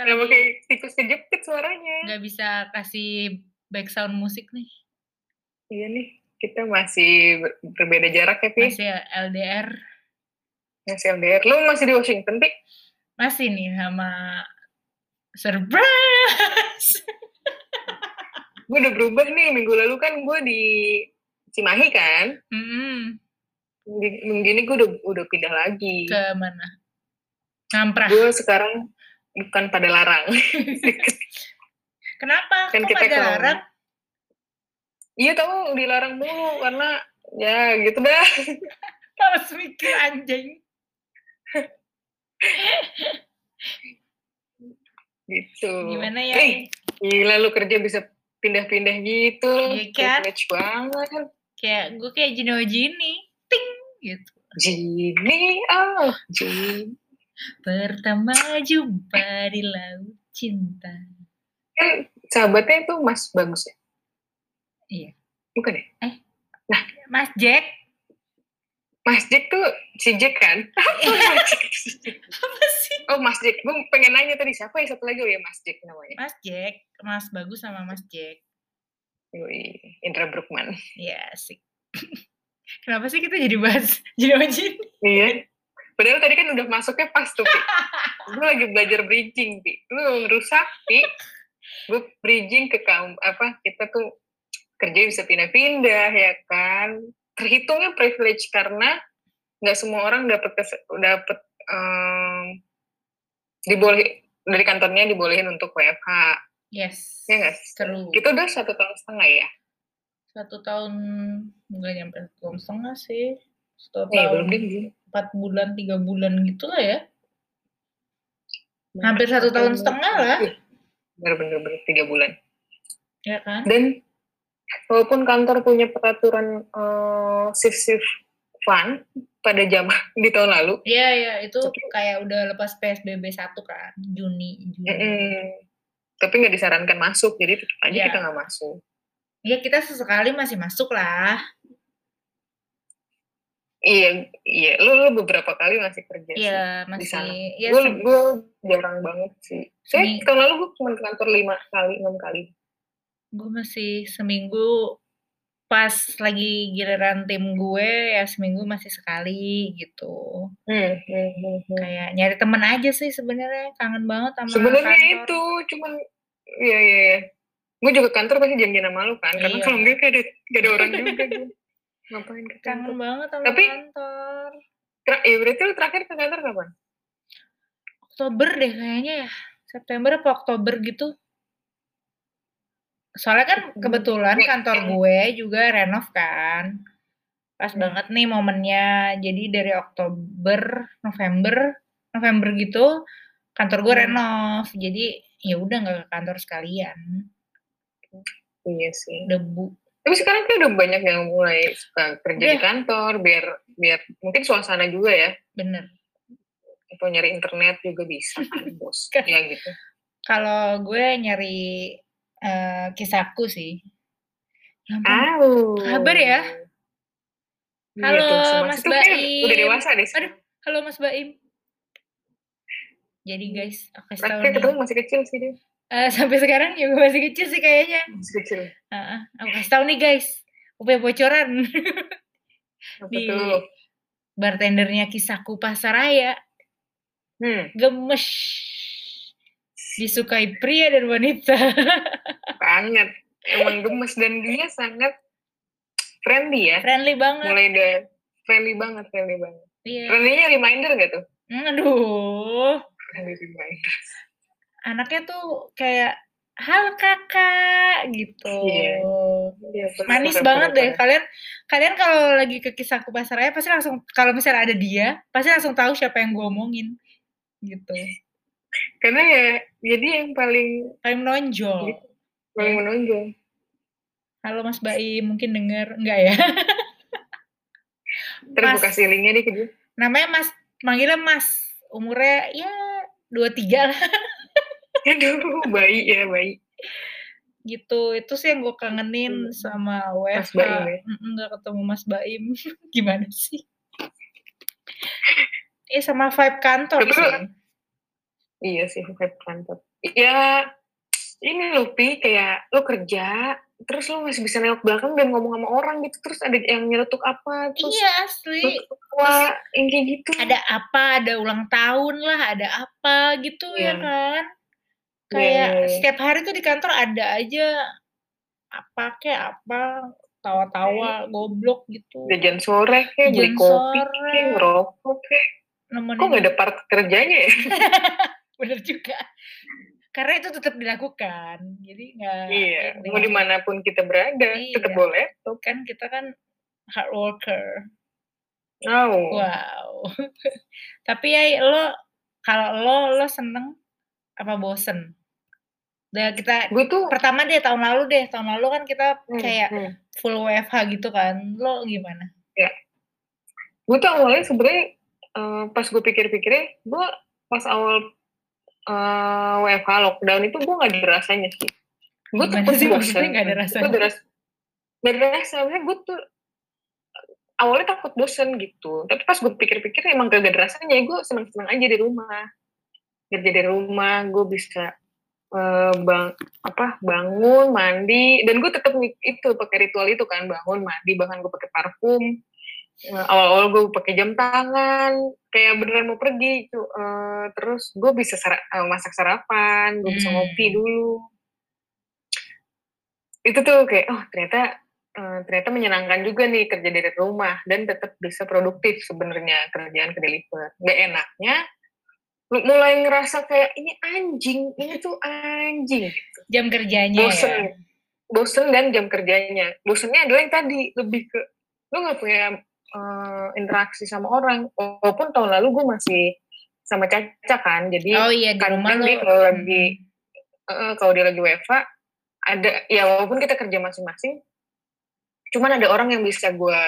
Lagi kayak tikus kejepit suaranya? nggak bisa kasih background musik nih. Iya nih, kita masih ber- berbeda jarak ya, Pi. Masih LDR. Masih LDR. Lu masih di Washington, Pi? Masih nih sama surprise. Gue udah berubah nih. Minggu lalu kan gue di Cimahi kan. Mm-mm. Di- Minggu ini gue udah, udah pindah lagi. Ke mana? Ngamprah. Gue sekarang bukan pada larang. Kenapa? kan Kok kita pada larang? Iya tahu dilarang mulu karena ya gitu dah. Harus mikir anjing. Gitu. Gimana ya? Eh, gila lu kerja bisa pindah-pindah gitu. Iya kan? Privilege banget. Kayak gue kayak Gino Gini. Ting gitu. Gini, oh, Gini. Pertama jumpa di laut cinta. Kan sahabatnya itu Mas Bagus ya? Iya. Bukan ya? Mas Jack. Mas Jack tuh si Jack kan? Apa sih? Oh Mas Jack, gue pengen nanya tadi siapa ya satu lagi oh ya Mas Jack namanya. Mas Jack. Mas Bagus sama Mas Jack. Yoi, Indra Brukman. Ya asik. Kenapa sih kita jadi bahas Gino Gini? Iya. Padahal tadi kan udah masuknya pas tuh, Pi. Gue lagi belajar bridging, Pi. Lu ngerusak, Pi. Gue bridging ke kaum, apa, kita tuh kerja bisa pindah-pindah, ya kan. Terhitungnya privilege karena nggak semua orang dapat dapat em, diboleh dari kantornya dibolehin untuk WFH. Yes. Ya nggak? Seru. Kita udah satu tahun setengah ya? Satu tahun nggak nyampe satu tahun setengah sih. Satu Eh, belum deh. belum. empat bulan tiga bulan gitu lah ya. Hampir satu tahun setengah lah. Bener-bener bener, tiga bulan. Ya kan? Dan walaupun kantor punya peraturan eh, shift-shift fun pada jam di tahun lalu, Iya iya itu kayak udah lepas PSBB satu kan Juni Juni. mm-mm, tapi nggak disarankan masuk, jadi tetap aja Iya. kita nggak masuk. Ya kita sesekali masih masuk lah. Iya, iya. Lu, lu beberapa kali masih kerja sih. Iya di sana. masih. Ya gue gue jarang banget sih. Saya Semi- tahun lalu gue cuma ke kantor lima kali, enam kali. gue masih seminggu pas lagi giliran tim gue ya seminggu masih sekali gitu. Hmm, hmm, hmm, hmm. Kayak nyari temen aja sih sebenarnya kangen banget sama Sebenarnya itu cuman iya iya iya. Gue juga kantor pasti janjian sama lu kan, karena Iya. kalau enggak kayak ada, kayak ada orang juga. Ngapain ke Kangen kantor? banget sama Tapi- kantor. Tra- ya berarti lu terakhir ke kantor kapan? Oktober deh kayaknya ya. September apa Oktober gitu. Soalnya kan kebetulan kantor gue juga renov kan. Pas Hmm. banget nih momennya. Jadi dari Oktober, November, November gitu kantor gue Hmm. renov. Jadi ya udah nggak ke kantor sekalian. Iya sih. Debu. Tapi sekarang kan udah banyak yang mulai suka kerja di Iya. kantor biar biar mungkin suasana juga ya. Bener. Atau nyari internet juga bisa kan, bos. Ya gitu. Kalau gue nyari eh, kisahku sih. Ya Au. Kabar ya? Iya Halo, semas- Mas Baim. Udah dewasa deh. sekarang. Halo Mas Baim. Jadi guys, aku kasih tahu ketemu masih kecil sih dia. Eh, sampai sekarang juga masih kecil sih kayaknya. Masih kecil. Heeh, aku kasih tahu nih guys, upaya bocoran di tuh? bartendernya kisahku Pasaraya Hmm, gemes disukai pria dan wanita. banget. Emang gemes dan dia sangat friendly ya. Friendly banget. Mulai dari friendly banget, friendly banget. Iya. Friendly-nya reminder gak tuh? Hmm, Aduh, Friendly reminder. Anaknya tuh kayak hal kakak gitu. Iya. Iya, bener, Manis bener, banget bener, deh. Kalian kalian kalau lagi ke kisahku Pasaraya pasti langsung kalau misalnya ada dia, pasti langsung tahu siapa yang gue omongin. Gitu. Karena ya, jadi yang paling Paling menonjol. Gitu. paling menonjol. Halo Mas Baim, mungkin denger enggak ya? Terus gue kasih linknya nih ke dia. Namanya Mas, manggilnya Mas. Umurnya ya 23 lah Aduh, bayi ya, bayi. gitu. Itu sih yang gue kangenin Hmm. sama Mas WFH. Baim ya? Ketemu Mas Baim. Gimana sih? Eh sama vibe kantor Tapi sih. Iya sih vibe kantor. Iya, ini loh Pi, kayak lo kerja, terus lo masih bisa nengok belakang dan ngomong sama orang gitu, terus ada yang nyeletuk apa, terus Iya asli. wah, yang kayak gitu. Ada apa, ada ulang tahun lah, ada apa gitu ya Iya. kan. Iya, Kayak iya, iya. setiap hari tuh di kantor ada aja apa kayak apa tawa-tawa goblok gitu. Jajan sore kayak beli kopi kayak ngerokok kayak. Kok nggak ada part kerjanya ya? bener juga. Karena itu tetap dilakukan. Jadi nggak iya, mau di mana pun kita berada, tetap Iya. boleh. kan kita kan hard worker. Oh, Wow. Tapi ya lo kalau lo lo seneng apa bosen? Udah kita gue tuh pertama deh tahun lalu deh tahun lalu kan kita hmm, kayak hmm. full WFH gitu kan. Lo gimana? gue tuh awalnya sebenarnya eh, pas gue pikir-pikirnya, gue pas awal eh, WFH lockdown itu gue nggak ada rasanya sih. Gue tuh maksudnya nggak ada Gue rasanya? ada ras- nggak ada. Gue tuh awalnya takut bosen gitu. Tapi pas gue pikir-pikir emang gak ada rasanya. Gue seneng-seneng aja di rumah. Kerja di rumah, gue bisa eh, bang apa bangun mandi dan gue tetap itu pakai ritual itu kan bangun mandi bahkan gue pakai parfum. Eh, awal-awal gue pakai jam tangan kayak beneran mau pergi gitu Eh, terus gue bisa sara- eh, masak sarapan gue bisa Hmm. ngopi dulu. Itu tuh kayak oh ternyata eh, ternyata menyenangkan juga nih kerja dari rumah dan tetap bisa produktif sebenarnya kerjaan ke deliver nggak enaknya mulai ngerasa kayak ini anjing ini tuh anjing. Gitu Jam kerjanya bosen ya. bosen. Dan jam kerjanya. Bosennya adalah yang tadi lebih ke lu nggak punya eh, interaksi sama orang walaupun tahun lalu gue masih sama Caca kan jadi Oh iya di rumah dia kalau lagi eh, kalau dia lagi WFA ada ya walaupun kita kerja masing-masing cuman ada orang yang bisa gue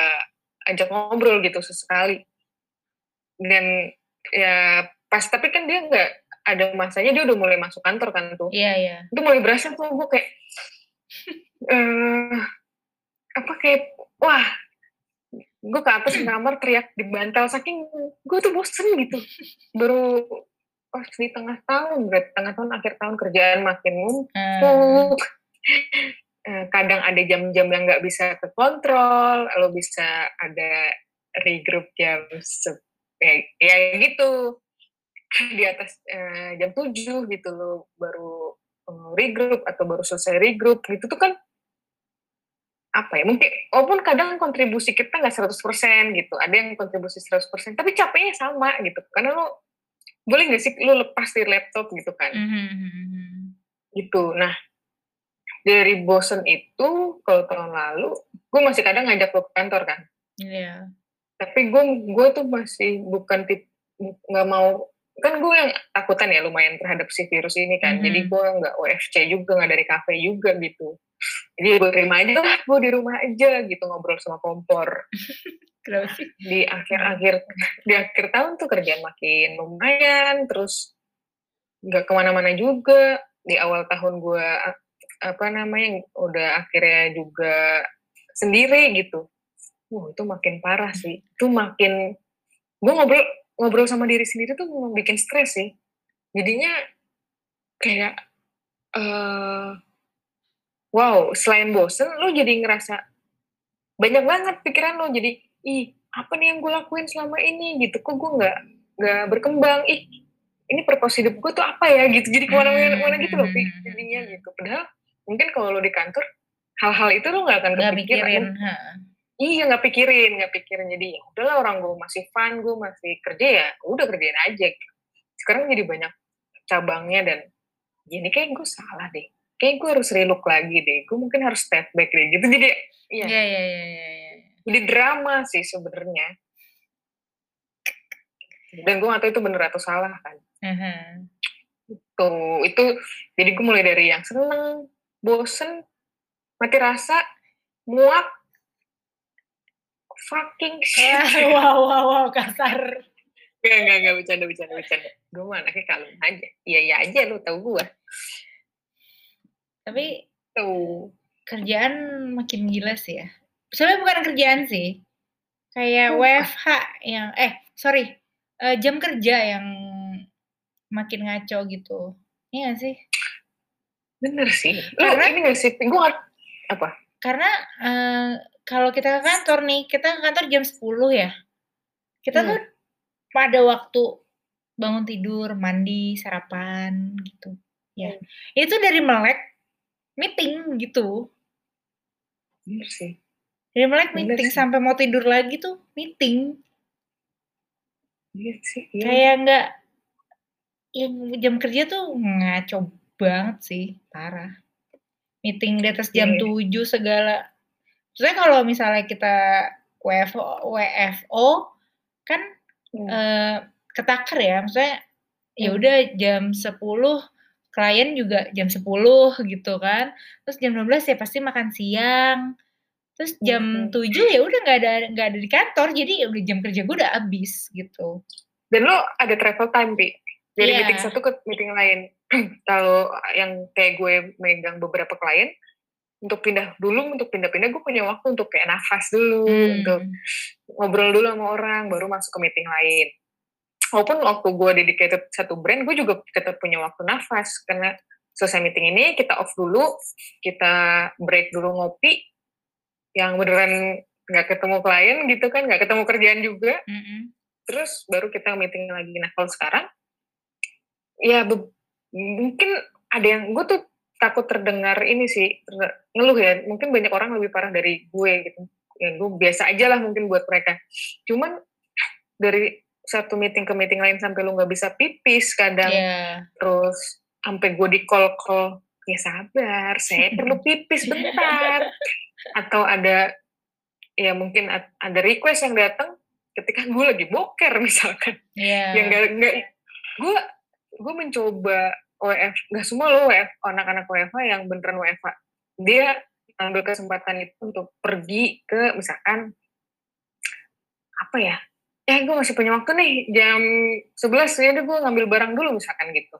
ajak ngobrol gitu sesekali. Dan ya pas tapi kan dia nggak ada masanya dia udah mulai masuk kantor kan tuh Iya iya. itu mulai berasa tuh gue kayak eh apa kayak wah gue ke atas kamar teriak di bantal saking gue tuh bosen gitu baru pas di tengah tahun berarti tengah tahun akhir tahun kerjaan makin Hmm. numpuk Eh, kadang ada jam-jam yang nggak bisa kekontrol lo bisa ada regroup jam se- ya, ya gitu di atas eh, jam 7 gitu lo baru eh, regroup atau baru selesai regroup gitu tuh kan apa ya mungkin walaupun kadang kontribusi kita nggak 100% gitu ada yang kontribusi 100% tapi capeknya sama gitu karena lo boleh nggak sih lo lepas dari laptop gitu kan Mhm. gitu nah dari bosen itu kalau tahun lalu gue masih kadang ngajak lo ke kantor kan Iya. tapi gue gue tuh masih bukan tip nggak mau kan gue yang takutan ya lumayan terhadap si virus ini kan. Mhm. jadi gue nggak OFC juga nggak dari kafe juga gitu. Jadi gue terima aja lah gue di rumah aja gitu ngobrol sama kompor. Kenapa sih? di akhir-akhir di akhir tahun tuh kerjaan makin lumayan terus nggak ke mana-mana juga. Di awal tahun gue apa namanya udah akhirnya juga sendiri gitu. Wah, itu makin parah sih. Itu makin gue ngobrol ngobrol sama diri sendiri tuh memang bikin stres sih. Jadinya kayak eh wow selain bosen lo jadi ngerasa banyak banget pikiran lo jadi ih apa nih yang gue lakuin selama ini? Gitu. Kok gue nggak nggak berkembang? Ih ini purpose hidup gue tuh apa ya? Gitu. Jadi ke mana-mana gitu loh Hmm. jadinya gitu. Padahal mungkin kalau lo di kantor hal-hal itu lo nggak akan Gak kepikiran. Iya nggak pikirin nggak pikirin. Jadi ya udahlah orang gue masih fun gue masih kerja ya udah kerjain aja sekarang jadi banyak cabangnya dan jadi kayak gue salah deh. Kayak gue harus relook lagi deh. Gue mungkin harus step back deh gitu. Jadi iya. Iya iya iya iya. iya. jadi drama sih sebenarnya. Dan gue gak tahu itu bener atau salah kan. Aha. tuh itu jadi gue mulai dari yang seneng bosen mati rasa muak fucking shit wow wow wow kasar. Gak, gak, gak, bercanda, bercanda, bercanda. Gue mah anaknya kalem aja. Iya, iya aja, lu tau gue. Tapi Tuh. kerjaan makin gila sih ya. Sebenarnya bukan kerjaan sih. Kayak Hmm. WFH yang eh sorry eh, jam kerja yang makin ngaco gitu. Iya gak sih? Bener sih. Karena- ini gak sih? Gue apa? Karena eh, kalau kita ke kantor nih, kita ke kantor jam 10 ya. Kita Hmm. tuh pada waktu bangun tidur, mandi, sarapan gitu. Ya. Itu dari melek meeting gitu. Bener sih. Dari melek Bener meeting sih. sampai mau tidur lagi tuh meeting. Iya sih. Iya. Kayak nggak yang jam kerja tuh ngaco banget sih, parah. Meeting di atas jam Iya. 7 segala. Maksudnya kalau misalnya kita WFO, WFO kan Hmm. eh, ketakar ya, maksudnya ya Hmm. udah jam 10 klien juga jam 10 gitu kan. Terus jam 12 ya pasti makan siang. Terus jam Hmm. 7 ya udah nggak ada nggak ada di kantor, jadi ya udah jam kerja gue udah habis gitu. Dan lo ada travel time, Pi. Dari Iya. meeting satu ke meeting lain. Kalau yang kayak gue megang beberapa klien, untuk pindah dulu, untuk pindah-pindah gue punya waktu untuk kayak nafas dulu, Hmm. untuk ngobrol dulu sama orang, baru masuk ke meeting lain. Walaupun waktu gue dedicated satu brand, gue juga tetap punya waktu nafas. Karena selesai meeting ini, kita off dulu, kita break dulu ngopi, yang beneran nggak ketemu klien gitu kan, nggak ketemu kerjaan juga, Mm-mm. terus baru kita meeting lagi. Nah kalau sekarang, ya mungkin ada yang, gue tuh takut terdengar ini sih, ngeluh ya, mungkin banyak orang lebih parah dari gue gitu. Ya gue biasa aja lah mungkin buat mereka. Cuman dari satu meeting ke meeting lain sampai lu nggak bisa pipis kadang, Iya. terus sampai gue di call call, ya sabar, saya perlu pipis bentar. Atau ada, ya mungkin ada request yang datang ketika gue lagi boker misalkan Iya. yang gak, gak gue gue mencoba WF nggak semua lo WF anak-anak WFH yang beneran WFH dia ambil kesempatan itu untuk pergi ke misalkan apa ya? Eh gue masih punya waktu nih jam 11 ya udah gue ngambil barang dulu misalkan gitu.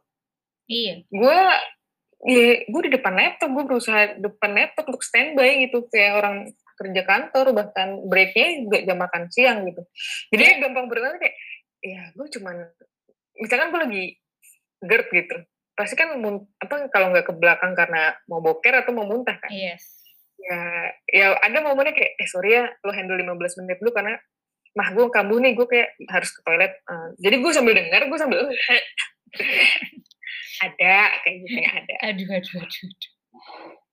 Iya. gue ya gue di depan laptop gue berusaha depan laptop untuk standby gitu. Kayak orang kerja kantor bahkan breaknya juga jam makan siang gitu. Jadi gampang berkata kayak ya gue cuman misalkan gue lagi GERD gitu pasti kan apa kalau nggak ke belakang karena mau boker atau mau muntah kan Yes. ya ya ada momennya kayak eh sorry ya lo handle 15 menit dulu karena mah gue kambuh nih gue kayak harus ke toilet Eh, jadi gue sambil dengar gue sambil ada kayak gitu ya ada Aduh, aduh, aduh. aduh.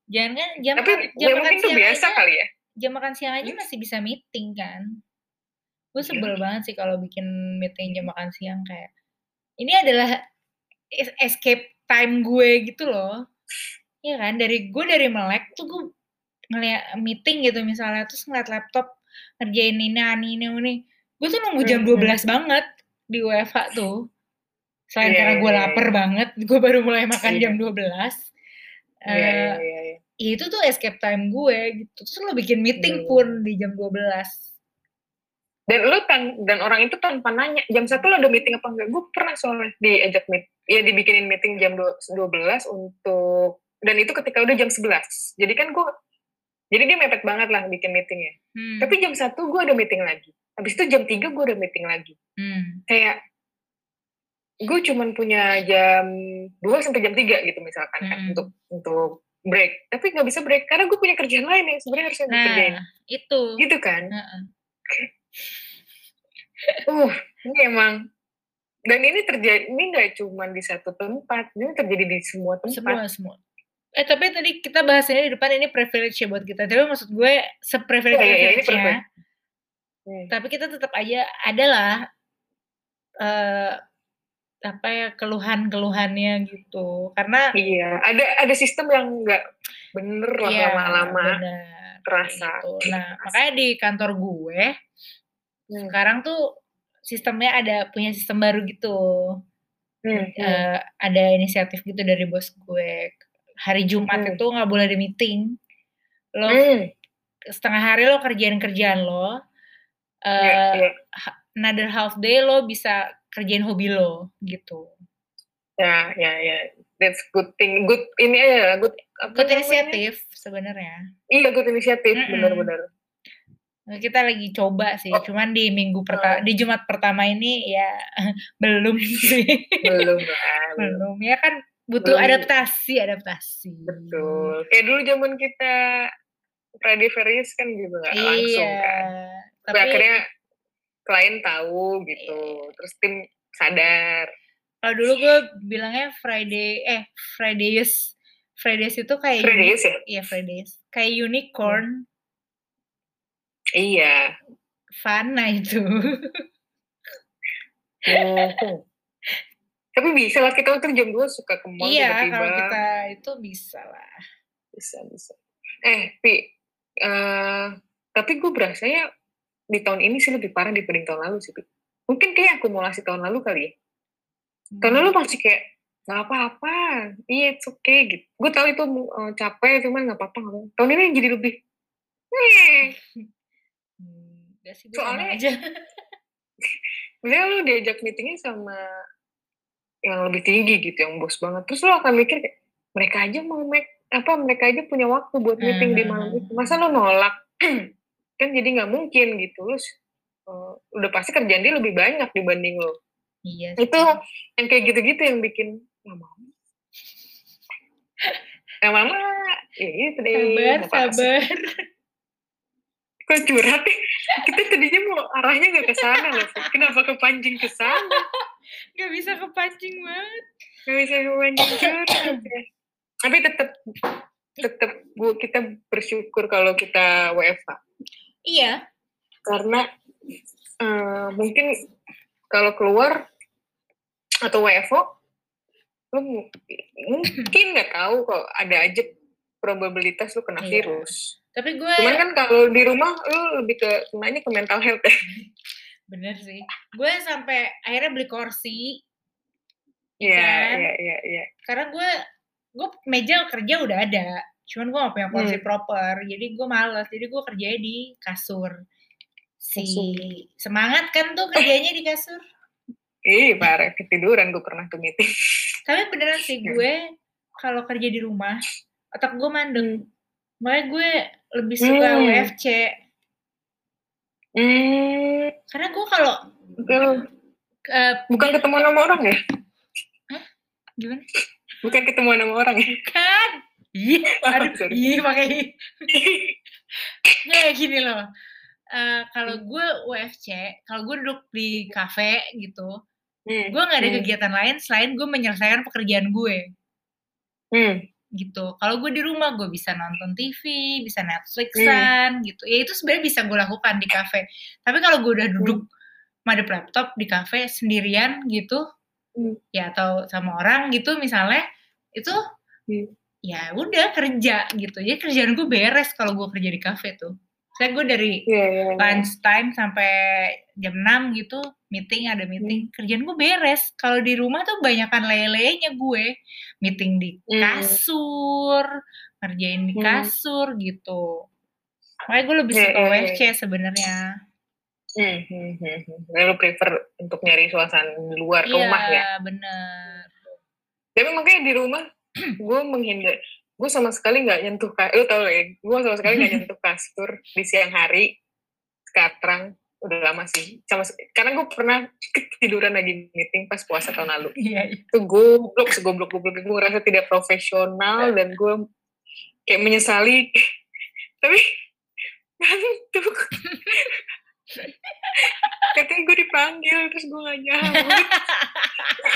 Jangan kan jam tapi makan, jam ya makan mungkin tuh siang biasa aja, kali ya jam makan siang aja Hmm. masih bisa meeting kan. Gue Iya. sebel banget sih kalau bikin meeting jam makan siang kayak ini adalah escape time gue gitu loh. Iya kan, dari gue dari melek tuh gue ngeliat meeting gitu misalnya terus ngeliat laptop ngerjain ini ini ini ini. Gue tuh nunggu jam Hmm, 12 banget di WFH tuh. Selain Iya, karena iya, gue iya, lapar iya. banget, gue baru mulai makan Iya. jam 12. Iya, Eh, iya, iya, iya. ya itu tuh escape time gue gitu. Terus lo bikin meeting Hmm. pun di jam 12. Dan lu tan dan orang itu tanpa nanya jam satu lo ada meeting apa enggak gue pernah soalnya diajak meet ya dibikinin meeting jam dua- 12 untuk dan itu ketika udah jam 11 jadi kan gue jadi dia mepet banget lah bikin meetingnya Hmm. tapi jam satu gue ada meeting lagi habis itu jam 3 gue ada meeting lagi Hmm. kayak gue cuman punya jam 2 sampai jam 3 gitu misalkan kan Hmm. untuk untuk break tapi nggak bisa break karena gue punya kerjaan lain nih sebenarnya harusnya Nah, itu. gitu kan Heeh. uh ini emang dan ini terjadi ini nggak cuma di satu tempat ini terjadi di semua tempat Semua semua. Eh tapi tadi kita bahas ini di depan ini privilege ya buat kita. Tapi maksud gue seprivilege Iya, iya, ini privilege. Hmm. Tapi kita tetap aja adalah eh apa ya keluhan-keluhannya gitu. Karena iya ada ada sistem yang nggak bener Iya, lama-lama terasa gitu. Nah, makanya di kantor gue Hmm, sekarang tuh sistemnya ada punya sistem baru gitu. hmm, hmm. Eh, ada inisiatif gitu dari bos gue. Hari Jumat Hmm. itu nggak boleh ada meeting. Lo Hmm, setengah hari lo kerjain kerjaan lo. iya, eh iya. another half day lo bisa kerjain hobi lo gitu. ya ya ya that's good thing good ini aja good Good inisiatif sebenarnya. iya good inisiatif Mm-mm. benar-benar kita lagi coba sih, cuman di minggu pertama, Oh. di Jumat pertama ini ya belum sih. belum lah belum. belum ya kan butuh Belum. adaptasi, adaptasi. betul kayak dulu zaman kita Friday Furious kan gitu nggak langsung Iya. kan tapi Tapi akhirnya klien tahu gitu terus tim sadar kalau dulu gue bilangnya Friday eh Fridays Fridays itu kayak Fridays ya Iya Fridays. Kayak unicorn, iya. Fana itu. Oh. tapi bisa lah kita kan jam 2 suka ke mall iya, tiba-tiba. kalau kita itu bisa lah. bisa bisa. Eh pi eh tapi gue berasanya di tahun ini sih lebih parah dibanding tahun lalu sih pi. Mungkin kayak akumulasi tahun lalu kali ya. Tahun lalu masih kayak nggak apa-apa. Iya it's okay gitu. Gue tahu itu eh, capek cuman nggak apa-apa tahun ini jadi lebih eh Hmm, udah sih gue Soalnya- aja. misalnya lu diajak meetingnya sama yang lebih tinggi gitu yang bos banget terus lu akan mikir kayak mereka aja mau make apa mereka aja punya waktu buat meeting di malam itu masa lu nolak kan jadi nggak mungkin gitu terus eh, udah pasti kerjaan dia lebih banyak dibanding lo Iya. sih. itu yang kayak gitu-gitu yang bikin nggak mau yang mama ya gitu deh sabar, sabar. kok curhat ya? kita tadinya mau arahnya nggak ke sana loh kenapa kepancing ke sana Gak bisa kepancing banget. Gak bisa kepancing curhat ya. Tapi tetap tetap bu kita bersyukur kalau kita WFH Iya. karena eh, mungkin kalau keluar atau WFO lu mu- mungkin nggak tahu kok ada aja probabilitas lu kena Iya. virus. Tapi gue Cuman kan kalau di rumah lu lebih ke ke mana ke mental health ya. bener sih. Gue sampai akhirnya beli kursi Iya, Kan? iya, iya, iya. karena gue gue meja kerja udah ada. Cuman gue gak punya kursi Hmm. proper, jadi gue males. Jadi gue kerjanya di kasur. Si Kasur. semangat kan tuh kerjanya di kasur. Ih, parah ketiduran gue pernah tuh meeting. Tapi beneran sih gue kalau kerja di rumah otak gue mandek. Makanya gue lebih suka Hmm. WFC. Hmm, Karena gue kalau eh, bukan ketemu sama orang ya? gimana? Bukan ketemu sama orang ya? Kan? Ih, aduh, ih pakai Nggak, gini loh. Eh, kalau gue UFC, kalau gue duduk di kafe gitu, Hmm, gue nggak ada hmm, kegiatan lain selain gue menyelesaikan pekerjaan gue hmm, gitu. Kalau gue di rumah gue bisa nonton TV, bisa Netflixan gitu. Ya itu sebenarnya bisa gue lakukan di kafe. Tapi kalau gue udah duduk madep laptop di kafe sendirian gitu, Hmm. ya atau sama orang gitu misalnya, itu Hmm. ya udah kerja gitu. Jadi kerjaan gue beres kalau gue kerja di kafe tuh. Saya gue dari Iya, iya, iya. lunch time sampai jam 6 gitu meeting ada meeting kerjaan gue beres kalau di rumah tuh banyakan lele-lelenya gue meeting di Hmm. kasur ngerjain di Hmm. kasur gitu makanya gue lebih suka iya. WFC sebenarnya Hmm, hmm, hmm, hmm. Lalu prefer untuk nyari suasana di luar iya rumah ya. bener Tapi makanya di rumah gue menghindar. Gue sama sekali nggak nyentuh kasur. Lu tau ya, gue sama sekali nggak nyentuh kasur di siang hari. Sekarang udah lama sih. Sama karena gue pernah tiduran lagi meeting pas puasa tahun lalu. iya iya. Itu goblok, segoblok goblok gue ngerasa tidak profesional dan gue kayak menyesali. Tapi ngantuk. Katanya gue dipanggil terus gue gak nyambut.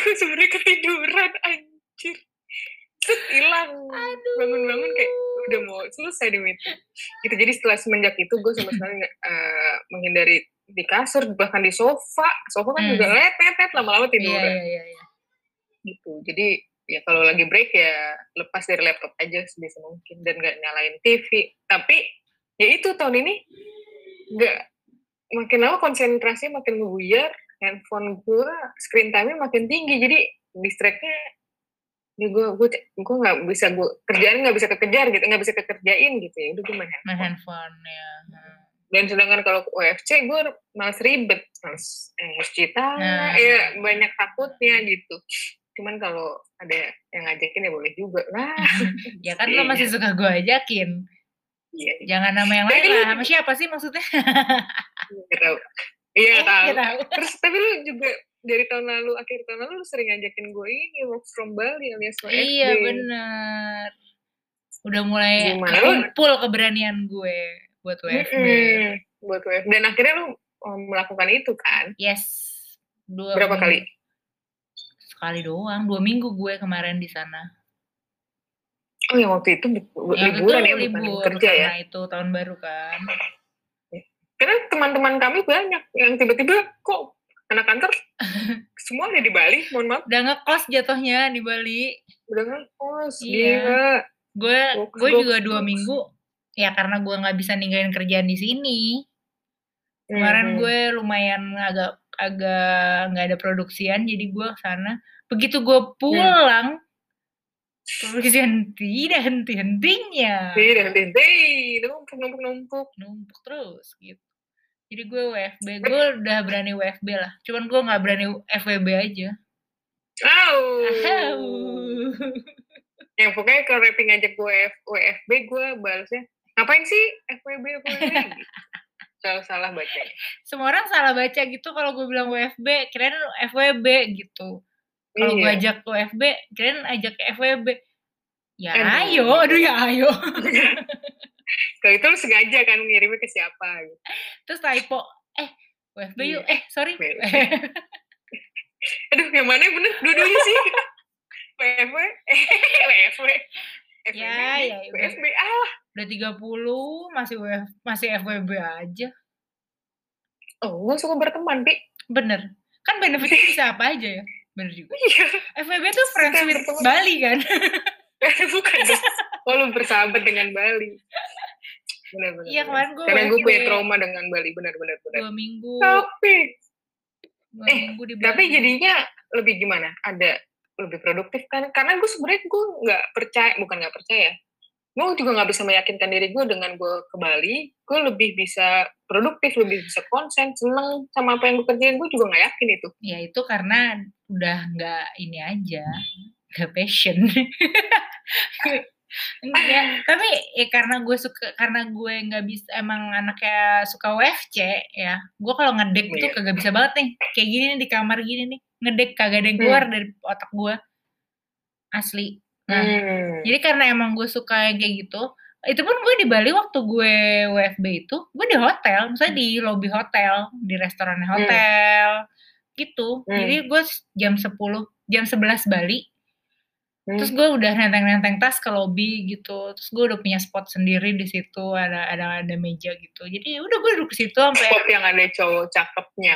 Gue sebenarnya ketiduran anjir. Terus hilang. Bangun-bangun kayak udah mau selesai di meeting. Gitu. Jadi setelah semenjak itu gue sama sekali eh, menghindari di kasur bahkan di sofa. Sofa kan Hmm. juga let let let lama-lama iya tiduran iya iya iya. gitu. Jadi ya kalau lagi break ya lepas dari laptop aja sebisa mungkin dan nggak nyalain TV. Tapi ya itu tahun ini nggak makin lama konsentrasi makin buyar, handphone gue screen time-nya makin tinggi. Jadi distractnya ya gue gue gue nggak bisa gue kerjaan nggak bisa kekejar gitu nggak bisa kekerjain gitu ya udah gue main main handphone handphone ya Hmm. dan sedangkan kalau UFC gue malas ribet malas eh, tangan Nah. ya banyak takutnya gitu cuman kalau ada yang ngajakin ya boleh juga lah ya kan lo masih suka gue ajakin Iya. Jangan nama yang lain lah. Sama siapa sih maksudnya? Nggak tahu. Iya Eh, tahu. Terus tapi lu juga dari tahun lalu akhir tahun lalu lu sering ngajakin gue ini work from Bali alias WFB. Iya bener. Udah mulai Gimana? kumpul keberanian gue buat WFB. Mm-mm, buat WFB. Dan akhirnya lu oh, melakukan itu kan? Yes. Dua Berapa minggu. kali? Sekali doang. Dua minggu gue kemarin di sana. Oh yang waktu itu Yang liburan itu ya bukan libur kerja ya? karena itu tahun baru kan. Karena teman-teman kami banyak yang tiba-tiba kok anak kantor semua ada di Bali, mohon maaf, Udah ngekos jatuhnya di Bali. udah ngekos, Iya. Gue gue juga dua minggu. Ya karena gue nggak bisa ninggalin kerjaan di sini. Kemarin Mhm. gue lumayan agak agak nggak ada produksian jadi gue sana. Begitu gue pulang produksian tidak henti-hentinya. Iya, dan henti, numpuk, numpuk, numpuk. numpuk terus gitu. Jadi gue WFB, gue udah berani WFB lah. Cuman gue nggak berani FWB aja. Au. Ahau. Yang pokoknya kalau rapping ngajak gue F, WFB, gue balasnya, ngapain sih FWB, FWB? Salah, salah baca. Semua orang salah baca gitu kalau gue bilang WFB, kirain FWB gitu. Kalau gue Iya. ajak WFB, kirain ajak ke FWB. Ya Aduh. ayo, aduh ya ayo. Kalau itu lu sengaja kan ngirimnya ke siapa gitu. Terus typo, eh WFB Iya. yuk, eh sorry. Aduh, yang mana yang bener? Dua-duanya sih. WFB, WFB. FWB, Ya, ya, udah. WFB, ah. Udah 30, masih WF, masih FWB aja. Oh, suka berteman, Pi. Bener. Kan benefitnya bisa apa aja ya? Bener juga. Iya. FWB tuh friends with. Bali kan? Bukan dong. Oh, bersahabat dengan Bali. Iya, kemarin gue Karena gue punya trauma dengan Bali, benar, benar, benar. Dua minggu. Tapi, Dua eh, minggu di Bali. tapi jadinya lebih gimana? Ada lebih produktif kan? Karena gue sebenarnya gue nggak percaya, bukan nggak percaya. Gue juga nggak bisa meyakinkan diri gue dengan gue ke Bali, gue lebih bisa produktif, lebih bisa konsen, seneng sama apa yang gue kerjain. Gue juga nggak yakin itu. Ya itu karena udah nggak ini aja. Gak passion. Enggak, tapi ya karena gue suka karena gue nggak bisa emang anaknya suka WFC ya. Gue kalau ngedek tuh Iya. kagak bisa banget nih. Kayak gini nih di kamar gini nih, ngedek kagak ada yang keluar dari otak gue. Asli. Nah, Hmm. Jadi karena emang gue suka yang kayak gitu, itu pun gue di Bali waktu gue WFB itu, gue di hotel, misalnya di lobby hotel, di restoran hotel, gitu. Hmm. Jadi gue jam 10, jam 11 Bali, Hmm. terus gue udah nenteng-nenteng tas ke lobby gitu, terus gue udah punya spot sendiri di situ, ada ada ada meja gitu. Jadi udah gue duduk ke situ sampai Spot yang ada cowok cakepnya,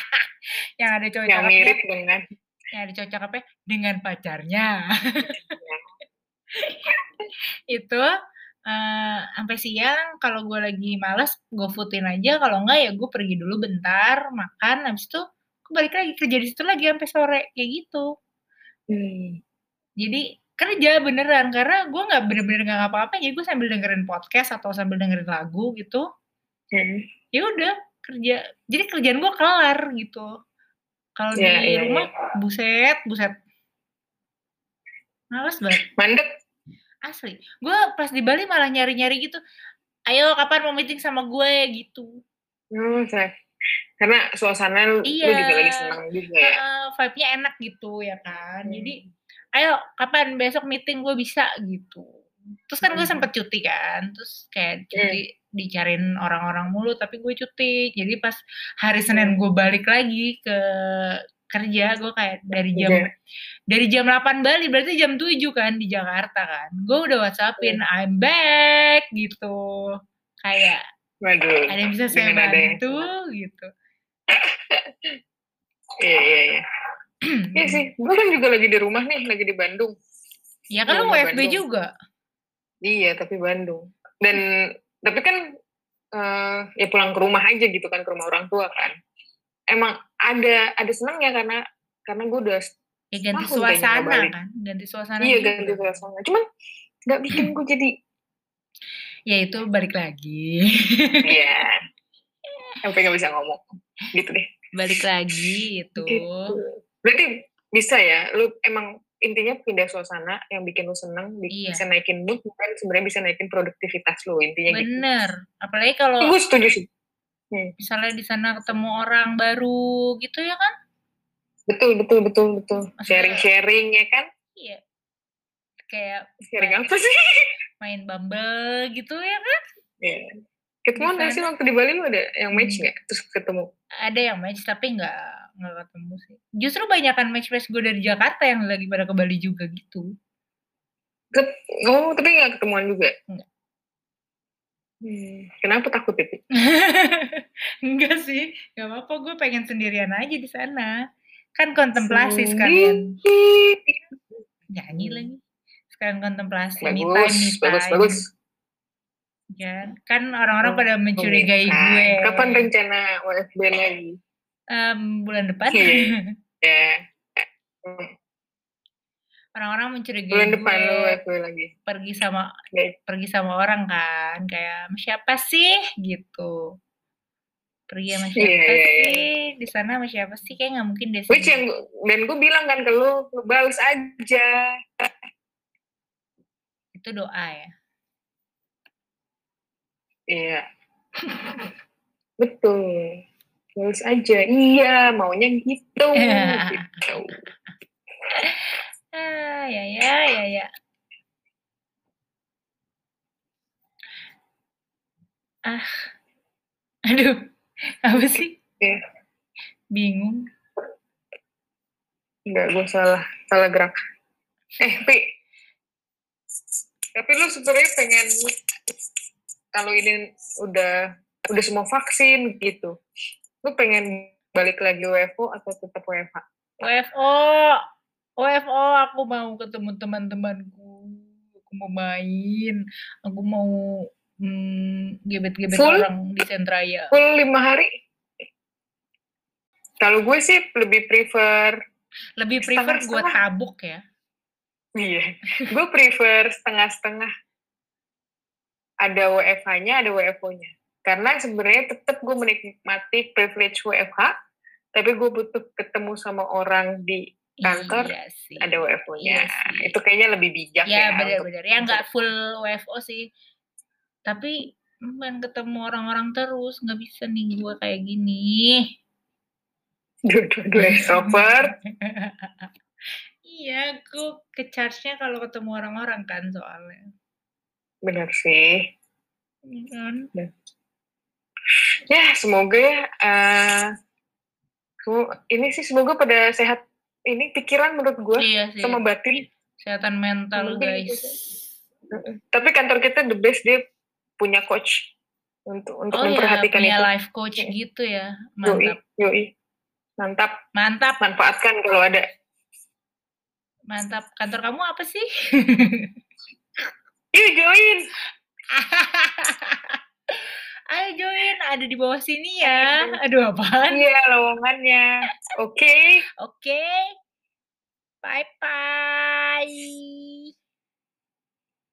yang ada cowok yang cakepnya, mirip dengan yang ada cowok cakepnya dengan pacarnya. itu eh, sampai siang kalau gue lagi males gue footin aja kalau enggak ya gue pergi dulu bentar makan habis itu gue balik lagi kerja di situ lagi sampai sore kayak gitu Hmm. Jadi kerja beneran karena gue nggak bener-bener nggak ngapa-ngapain jadi gue sambil dengerin podcast atau sambil dengerin lagu gitu Hmm. ya udah kerja jadi kerjaan gue kelar gitu kalau Ya, di ya, rumah buset buset males banget Mandek. Asli. Gue pas di Bali malah nyari-nyari gitu. Ayo kapan mau meeting sama gue gitu. Hmm, saya. Karena suasana lu, lu Iya. juga lagi senang juga ya. Heeh, vibe-nya enak gitu ya kan. Hmm. Jadi ayo kapan besok meeting gue bisa gitu. Terus kan gue sempet cuti kan. Terus kayak cuti dicariin orang-orang mulu tapi gue cuti. Jadi pas hari Senin gue balik lagi ke kerja gue kayak dari jam Iya. dari jam 8 Bali berarti jam 7 kan di Jakarta kan. Gue udah WhatsAppin I'm back gitu. Kayak Waduh. ada yang bisa saya bantu gitu. Iya, iya, iya. Iya sih, gue kan juga lagi di rumah nih, lagi di Bandung. Ya kan lu Mau WFB juga. Iya, tapi Bandung. Dan tapi kan eh, ya pulang ke rumah aja gitu kan ke rumah orang tua kan. Emang ada ada senangnya karena karena gue udah Ya ganti suasana kan. Ganti suasana iya juga. ganti suasana. Cuman nggak bikin gue jadi Ya itu balik lagi. iya. Sampai nggak bisa ngomong. Gitu deh. balik lagi itu. Gitu. Berarti bisa ya, lu emang intinya pindah suasana yang bikin lu seneng Iya. bisa naikin mood dan sebenarnya bisa naikin produktivitas lu intinya gitu Bener. Apalagi kalau gue setuju sih Hmm. misalnya di sana ketemu orang baru gitu ya kan? betul betul betul betul Maksudnya- sharing sharing ya kan Iya. Kayak sharing Baik. apa sih main Bumble gitu ya kan? ya ketemuan nggak sih waktu di Bali lu ada yang match Hmm. nggak terus ketemu Ada yang match tapi nggak nggak ketemu sih. Justru banyakan match-match gue dari Jakarta yang lagi pada ke Bali juga gitu. Oh tapi nggak ketemuan juga Nggak. Hmm, kenapa takut itu Enggak sih, nggak apa-apa. Gue pengen sendirian aja di sana. Kan kontemplasi sekalian. Nyanyi lagi. Sekalian kontemplasi, me time, me bagus time. bagus bagus Kan, kan orang-orang Oh, pada mencurigai me time. gue. kapan rencana WFB lagi Em, bulan depan. Ya orang-orang mencurigai bulan gue depan lu WFB lagi pergi sama Baik. pergi sama orang kan kayak "Sama siapa sih gitu pergi sama Iya, siapa iya, iya. sih di sana sama siapa sih kayak nggak mungkin deh Which yang dan gue bilang kan ke lu, lu balas aja. itu doa ya Iya. Betul. Balas aja. Iya, maunya gitu. gitu. ah ya ya ya ya ah aduh apa sih Iya. bingung Enggak, gue salah. Salah gerak. Eh, Pi. Tapi lu sebenarnya pengen kalau ini udah udah semua vaksin gitu. Lu pengen balik lagi WFO atau tetap WFH? WFO WFO aku mau ketemu teman-temanku aku mau main aku mau hmm, gebet-gebet Full? orang di Sentraya Full lima hari? Kalau gue sih lebih prefer lebih prefer gue tabuk ya Iya, gue prefer setengah-setengah. Ada WFH-nya, ada WFO-nya. Karena sebenarnya tetap gue menikmati privilege WFH, tapi gue butuh ketemu sama orang di Kantor, iya sih ada WFO-nya. Iya. Itu kayaknya lebih bijak ya. ya untuk- benar-benar ya nggak full WFO sih tapi main ketemu orang-orang terus nggak bisa nih gue kayak gini Dua-dua extrovert. iya aku ke charge-nya kalau ketemu orang-orang kan soalnya Benar sih. Iya kan? Ya, semoga ya. semo- ini sih semoga pada sehat. Ini pikiran menurut gue iya sih sama batin. kesehatan mental Mungkin guys gitu. Tapi kantor kita the best dia punya coach untuk untuk oh ya memperhatikan punya itu. life coach Iya. gitu ya Yoi, mantap yoi. Mantap. mantap Manfaatkan kalau ada. mantap kantor kamu apa sih Yuk join. ayo join. Ada di bawah sini ya. Aduh. Apaan? Iya lowongannya. Oke. oke. Bye bye